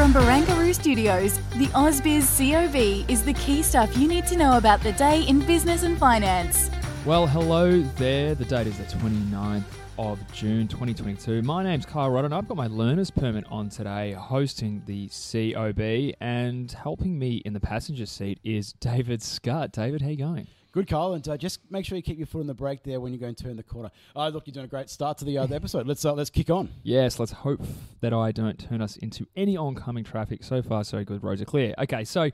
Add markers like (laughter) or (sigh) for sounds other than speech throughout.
From Barangaroo Studios, the AusBiz COB is the key stuff you need to know about the day in business and finance. Well, hello there. The date is the 29th of June 2022. My name's Kyle Rodda. I've got my learner's permit on today, hosting the COB, and helping me in the passenger seat is David Scott. David, how you going? Good, Kyle, and uh, just make sure you keep your foot on the brake there when you go and turn the corner. Oh, look, you're doing a great start to the uh, the episode. Let's uh, let's kick on. Yes, let's hope that I don't turn us into any oncoming traffic. So far, so good. Roads are clear. Okay, so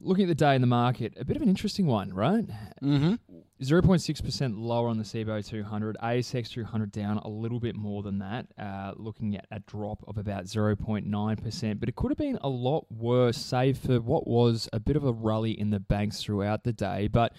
looking at the day in the market, a bit of an interesting one, right? Mm-hmm. 0.6% lower on the CBO 200, ASX 200 down a little bit more than that, uh, looking at a drop of about 0.9%. But it could have been a lot worse, save for what was a bit of a rally in the banks throughout the day. But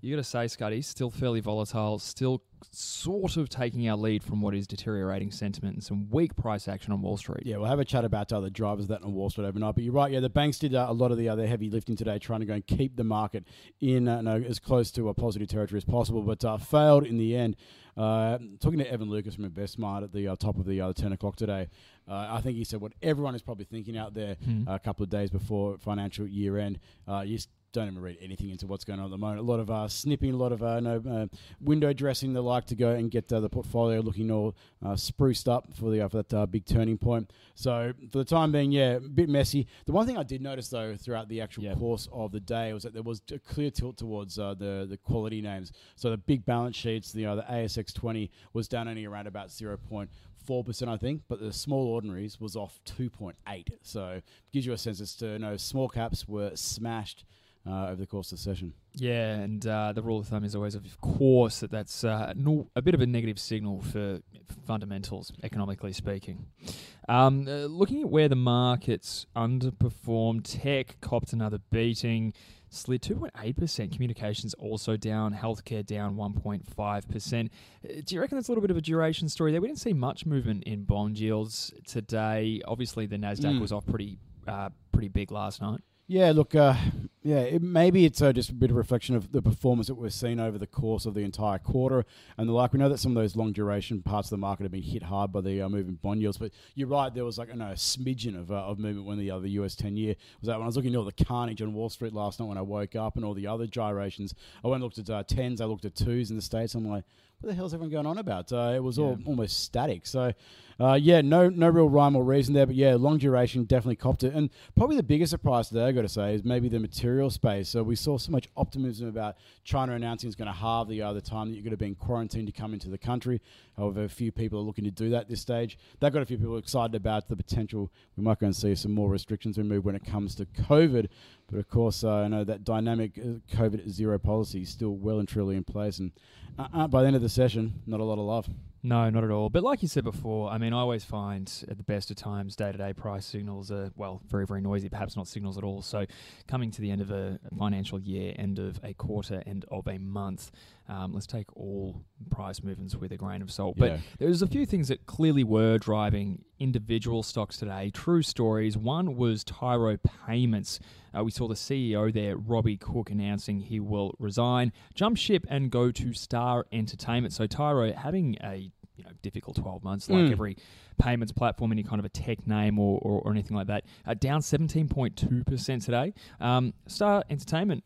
you got to say, Scuddy, still fairly volatile, still sort of taking our lead from what is deteriorating sentiment and some weak price action on Wall Street. Yeah, we'll have a chat about uh, the drivers of that on Wall Street overnight. But you're right. Yeah, the banks did uh, a lot of the other heavy lifting today, trying to go and keep the market in uh, no, as close to a positive territory as possible, but uh, failed in the end. Uh, talking to Evan Lucas from InvestSmart at the uh, top of the uh, 10 o'clock today, uh, I think he said what everyone is probably thinking out there Hmm. uh, a couple of days before financial year end. Uh, you just don't even read anything into what's going on at the moment. A lot of uh, snipping, a lot of uh, no, uh, window dressing. They like to go and get uh, the portfolio looking all uh, spruced up for the uh, for that big turning point. So for the time being, yeah, a bit messy. The one thing I did notice though throughout the actual Yeah. course of the day was that there was a clear tilt towards uh, the the quality names. So the big balance sheets, the uh, the ASX 20 was down only around about 0.4%, I think, but the small ordinaries was off 2.8. So gives you a sense as to you know small caps were smashed uh, over the course of the session. Yeah, and uh, the rule of thumb is always, of course, that that's uh, a bit of a negative signal for fundamentals, economically speaking. Um, uh, looking at where the markets underperformed, tech copped another beating, slid 2.8%. Communications also down, healthcare down 1.5%. Uh, Do you reckon that's a little bit of a duration story there? We didn't see much movement in bond yields today. Obviously, the Nasdaq Mm. was off pretty, uh, pretty big last night. Yeah, look, uh, yeah, it, maybe it's uh, just a bit of reflection of the performance that we've seen over the course of the entire quarter and the like. We know that some of those long duration parts of the market have been hit hard by the uh, moving bond yields, but you're right, there was like I know, a smidgen of, uh, of movement when the other US 10 year was out. When I was looking at all the carnage on Wall Street last night when I woke up and all the other gyrations, I went and looked at uh, 10s, I looked at 2s in the States. I'm like, what the hell's everyone going on about? Uh, it was all almost static. So, uh, yeah, no no real rhyme or reason there. But yeah, long duration definitely copped it. And probably the biggest surprise today, i got to say, is maybe the material space. So we saw so much optimism about China announcing it's going to halve the other time that you're going to be in quarantine to come into the country. However, a few people are looking to do that at this stage. That got a few people excited about the potential. We might go and see some more restrictions removed when it comes to COVID. But of course, uh, I know that dynamic uh, COVID zero policy is still well and truly in place. And uh, uh, by the end of the session, not a lot of love. No, not at all. But like you said before, I mean, I always find at the best of times, day to day price signals are, well, very, very noisy, perhaps not signals at all. So coming to the end of a financial year, end of a quarter, end of a month, um, let's take all price movements with a grain of salt. Yeah. But there's a few things that clearly were driving individual stocks today. True stories. One was Tyro Payments. Uh, we saw the CEO there, Robbie Cooke, announcing he will resign, jump ship, and go to Star Entertainment. So Tyro having a you know difficult 12 months, like Mm. every payments platform, any kind of a tech name or, or, or anything like that. Uh, down 17.2% today. Um, Star Entertainment,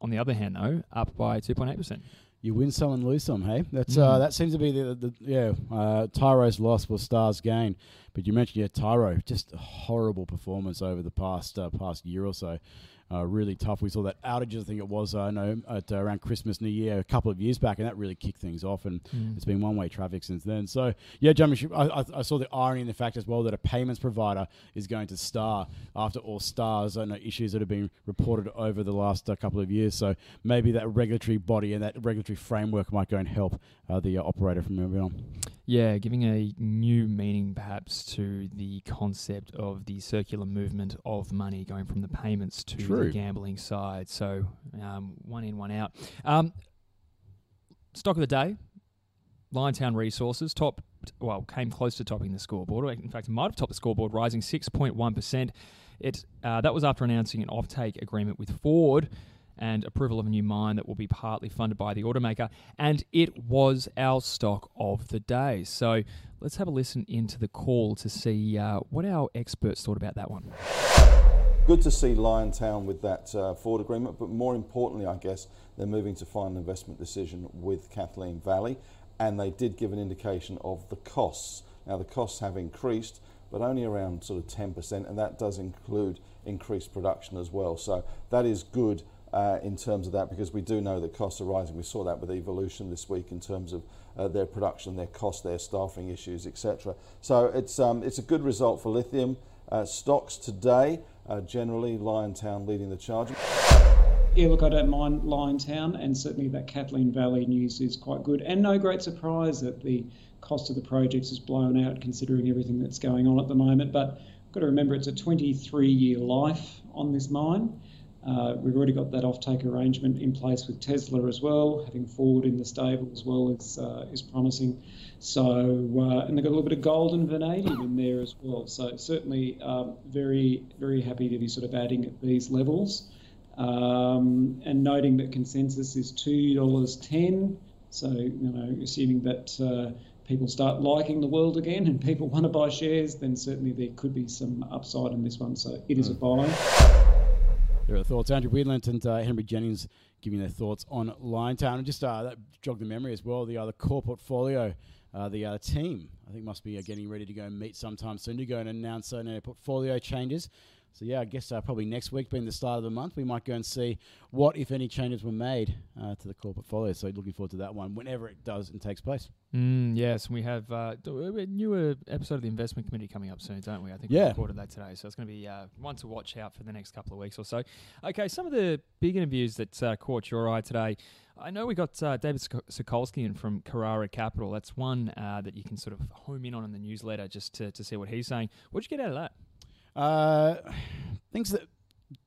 on the other hand, though, up by 2.8%. You win some and lose some, hey? That's uh, Mm. that seems to be the, the yeah. Uh, Tyro's loss was Star's gain, but you mentioned yeah, Tyro just a horrible performance over the past uh, past year or so. Uh, really tough. We saw that outage, I think it was, uh, know, at uh, around Christmas, New Year, a couple of years back, and that really kicked things off. And Mm. it's been one-way traffic since then. So yeah, Jamie, I, I, I saw the irony in the fact as well that a payments provider is going to star after all stars. I know issues that have been reported over the last uh, couple of years. So maybe that regulatory body and that regulatory framework might go and help uh, the uh, operator from moving on. Yeah, giving a new meaning perhaps to the concept of the circular movement of money going from the payments to True. the gambling side. So um, one in, one out. Um, stock of the day, Liontown Resources top, well, came close to topping the scoreboard. In fact, it might have topped the scoreboard, rising 6.1%. It uh, that was after announcing an offtake agreement with Ford and approval of a new mine that will be partly funded by the automaker. And it was our stock of the day. So let's have a listen into the call to see uh, what our experts thought about that one. Good to see Liontown with that uh, Ford agreement, but more importantly, I guess, they're moving to final investment decision with Kathleen Valley, and they did give an indication of the costs. Now, the costs have increased, but only around sort of 10%, and that does include increased production as well. So that is good uh, in terms of that because we do know that costs are rising. We saw that with Evolution this week in terms of uh, their production, their cost, their staffing issues, etc. So it's um, it's a good result for lithium uh, stocks today. Generally, Liontown leading the charge. Yeah, look, I don't mind Liontown, and certainly that Kathleen Valley news is quite good. And no great surprise that the cost of the projects is blown out considering everything that's going on at the moment. But got to remember it's a 23 year life on this mine. Uh, we've already got that offtake arrangement in place with Tesla as well. Having Ford in the stable as well is uh, is promising. So uh, and they've got a little bit of gold and vanadium in there as well. So certainly um, very very happy to be sort of adding at these levels. Um, and noting that consensus is two dollars ten. So you know, assuming that uh, people start liking the world again and people want to buy shares, then certainly there could be some upside in this one. So it is a buy. There are thoughts. Andrew Wielandt and uh, Henry Jennings giving their thoughts on Liontown. And just uh, that jogged the memory as well. The other core portfolio, uh, the uh, team, I think must be uh, getting ready to go meet sometime soon to go and announce uh, their portfolio changes. So yeah, I guess uh, probably next week, being the start of the month, we might go and see what, if any, changes were made uh, to the core portfolio. So looking forward to that one whenever it does and takes place. Mm, yes, we have uh, a newer episode of the investment committee coming up soon, don't we? I think we Yeah. recorded that today, so it's going to be uh, one to watch out for the next couple of weeks or so. Okay, some of the big interviews that uh, caught your eye today. I know we got uh, David Sokulsky in from Carrara Capital. That's one uh, that you can sort of home in on in the newsletter just to, to see what he's saying. What'd you get out of that? Uh, things that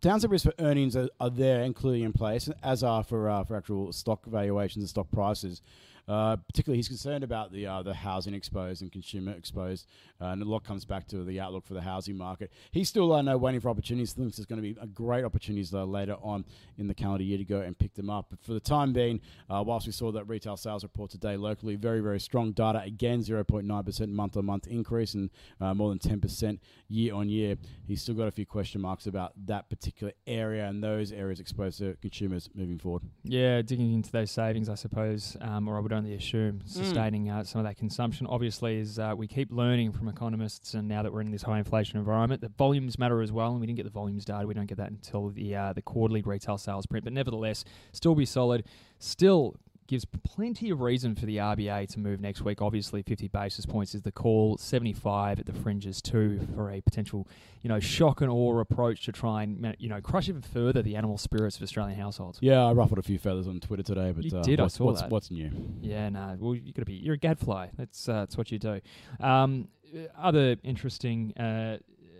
downside risks for earnings are, are there, including in place, as are for uh, for actual stock valuations and stock prices. Uh, particularly, he's concerned about the uh, the housing exposed and consumer exposed, uh, and a lot comes back to the outlook for the housing market. He's still uh, know, waiting for opportunities. Thinks there's going to be a great opportunities uh, later on in the calendar year to go and pick them up. But for the time being, whilst we saw that retail sales report today locally, very very strong data again, 0.9 percent month on month increase and more than 10 percent year on year. He's still got a few question marks about that particular area and those areas exposed to consumers moving forward. Yeah, digging into those savings, I suppose, um, or I would only assume sustaining uh, some of that consumption. Obviously, is uh, we keep learning from economists, and now that we're in this high inflation environment, that volumes matter as well. And we didn't get the volumes data; we don't get that until the uh, the quarterly retail sales print. But nevertheless, still be solid. Still gives plenty of reason for the RBA to move next week. Obviously, 50 basis points is the call, 75 at the fringes too for a potential, you know, shock and awe approach to try and you know crush even further the animal spirits of Australian households. Yeah, I ruffled a few feathers on Twitter today, but You uh, did, I what's, saw what's, that. what's new? Yeah, no. Well, you got to be. You're a gadfly. That's uh, that's what you do. Um, other interesting uh,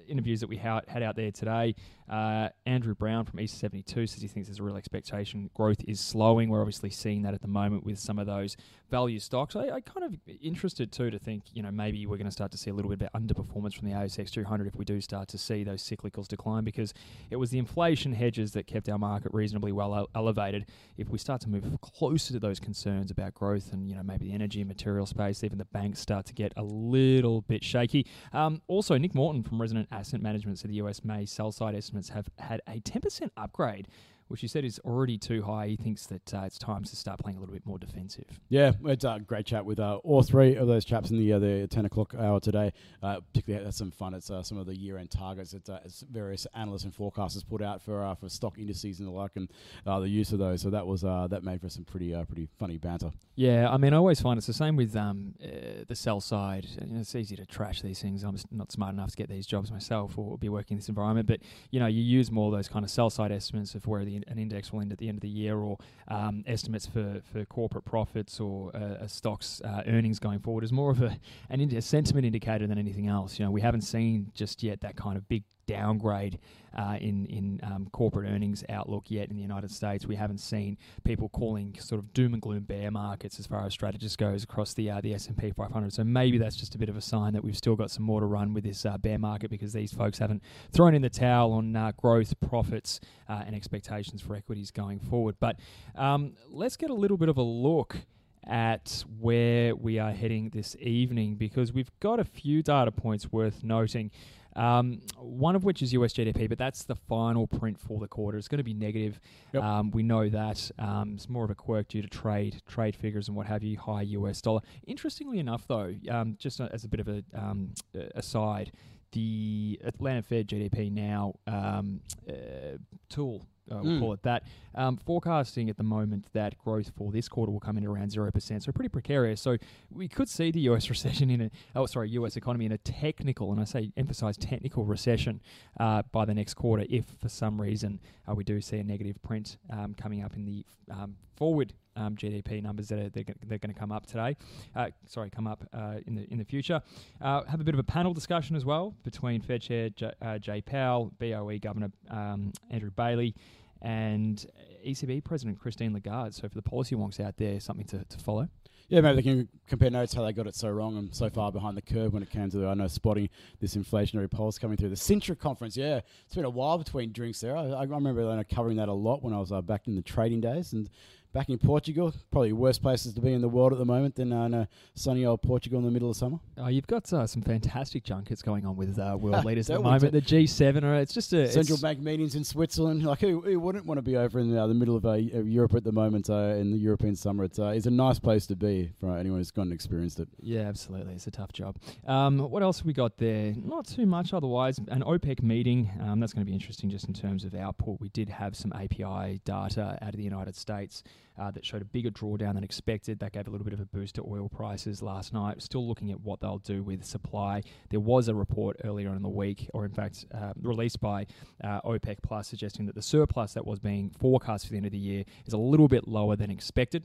interviews that we ha- had out there today. Uh, Andrew Brown from East 72 says he thinks there's a real expectation growth is slowing. We're obviously seeing that at the moment with some of those value stocks. I, I kind of interested too to think, you know, maybe we're going to start to see a little bit of underperformance from the ASX 200 if we do start to see those cyclicals decline because it was the inflation hedges that kept our market reasonably well ele- elevated. If we start to move closer to those concerns about growth and, you know, maybe the energy and material space, even the banks start to get a little bit shaky. Um, also, Nick Morton from Resident Asset Management. Said the US May sell side estimates have had a 10% upgrade which he said is already too high. He thinks that uh, it's time to start playing a little bit more defensive. Yeah, it's a great chat with uh, all three of those chaps in the uh, the ten o'clock hour today. Uh, particularly, that's some fun. It's uh, some of the year end targets that uh, various analysts and forecasters put out for uh, for stock indices and the like, and uh, the use of those. So that was uh, that made for some pretty uh, pretty funny banter. Yeah, I mean, I always find it's the same with um, uh, the sell side. You know, it's easy to trash these things. I'm not smart enough to get these jobs myself or be working in this environment. But you know, you use more of those kind of sell side estimates of where the, an index will end at the end of the year, or um, estimates for, for corporate profits or uh, a stock's uh, earnings going forward is more of a an indi- a sentiment indicator than anything else. You know, we haven't seen just yet that kind of big downgrade uh, in in um, corporate earnings outlook yet in the United States. We haven't seen people calling sort of doom and gloom bear markets as far as strategists goes across the uh, the S and P 500. So maybe that's just a bit of a sign that we've still got some more to run with this uh, bear market because these folks haven't thrown in the towel on uh, growth, profits, uh, and expectations for equities going forward. But um, let's get a little bit of a look at where we are heading this evening because we've got a few data points worth noting. Um, one of which is US GDP, but that's the final print for the quarter. It's going to be negative. Yep. Um, we know that. Um, it's more of a quirk due to trade, trade figures and what have you. High US dollar. Interestingly enough, though, um, just as a bit of a um, aside, the Atlanta Fed GDP now um, uh, tool uh, we'll Mm. call it that. Um, forecasting at the moment that growth for this quarter will come in around zero percent, so pretty precarious. So we could see the U.S. (laughs) recession in a oh sorry U.S. economy in a technical, and I say emphasize technical recession uh, by the next quarter if for some reason uh, we do see a negative print um, coming up in the um, forward. Um, GDP numbers that are they're, they're going to come up today, uh, sorry, come up uh, in the in the future. Uh, have a bit of a panel discussion as well between Fed Chair J, uh, Jay Powell, BOE Governor um, Andrew Bailey, and ECB President Christine Lagarde. So for the policy wonks out there, something to, to follow. Yeah, maybe they can compare notes how they got it so wrong and so far behind the curve when it came to I know spotting this inflationary pulse coming through the Sintra conference. Yeah, it's been a while between drinks there. I, I remember you know, covering that a lot when I was uh, back in the trading days and back in Portugal. Probably worst places to be in the world at the moment than uh, no, sunny old Portugal in the middle of summer. Uh, you've got uh, some fantastic junkets going on with uh, world (laughs) leaders at the moment. The G7, or it's just a Central bank meetings in Switzerland. Like who, who wouldn't want to be over in uh, the middle of uh, Europe at the moment uh, in the European summer? It's, uh, it's a nice place to be for anyone who's gone and experienced it. Yeah, absolutely. It's a tough job. Um, what else have we got there? Not too much otherwise. An OPEC meeting. Um, that's going to be interesting just in terms of output. We did have some API data out of the United States uh, that showed a bigger drawdown than expected. That gave a little bit of a boost to oil prices last night. Still looking at what they'll do with supply. There was a report earlier in the week, or in fact, uh, released by uh, OPEC Plus, suggesting that the surplus that was being forecast for the end of the year is a little bit lower than expected.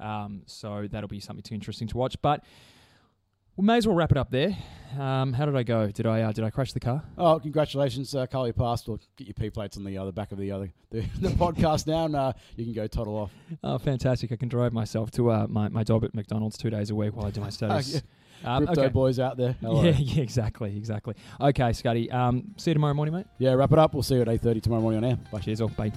Um, so that'll be something too interesting to watch. But we may as well wrap it up there. Um, how did I go? Did I uh, did I crash the car? Oh, congratulations, uh, Carly passed. We'll get your P plates on the other back of the other the, (laughs) the podcast now, and uh, you can go toddle off. Oh, fantastic! I can drive myself to uh, my my job at McDonald's two days a week while I do my (laughs) studies. Um, Crypto okay. boys out there. (laughs) Hello. Yeah, yeah, exactly, exactly. Okay, Scotty. Um, see you tomorrow morning, mate. Yeah, wrap it up. We'll see you at eight thirty tomorrow morning on air. Bye. Cheers, all. Bye.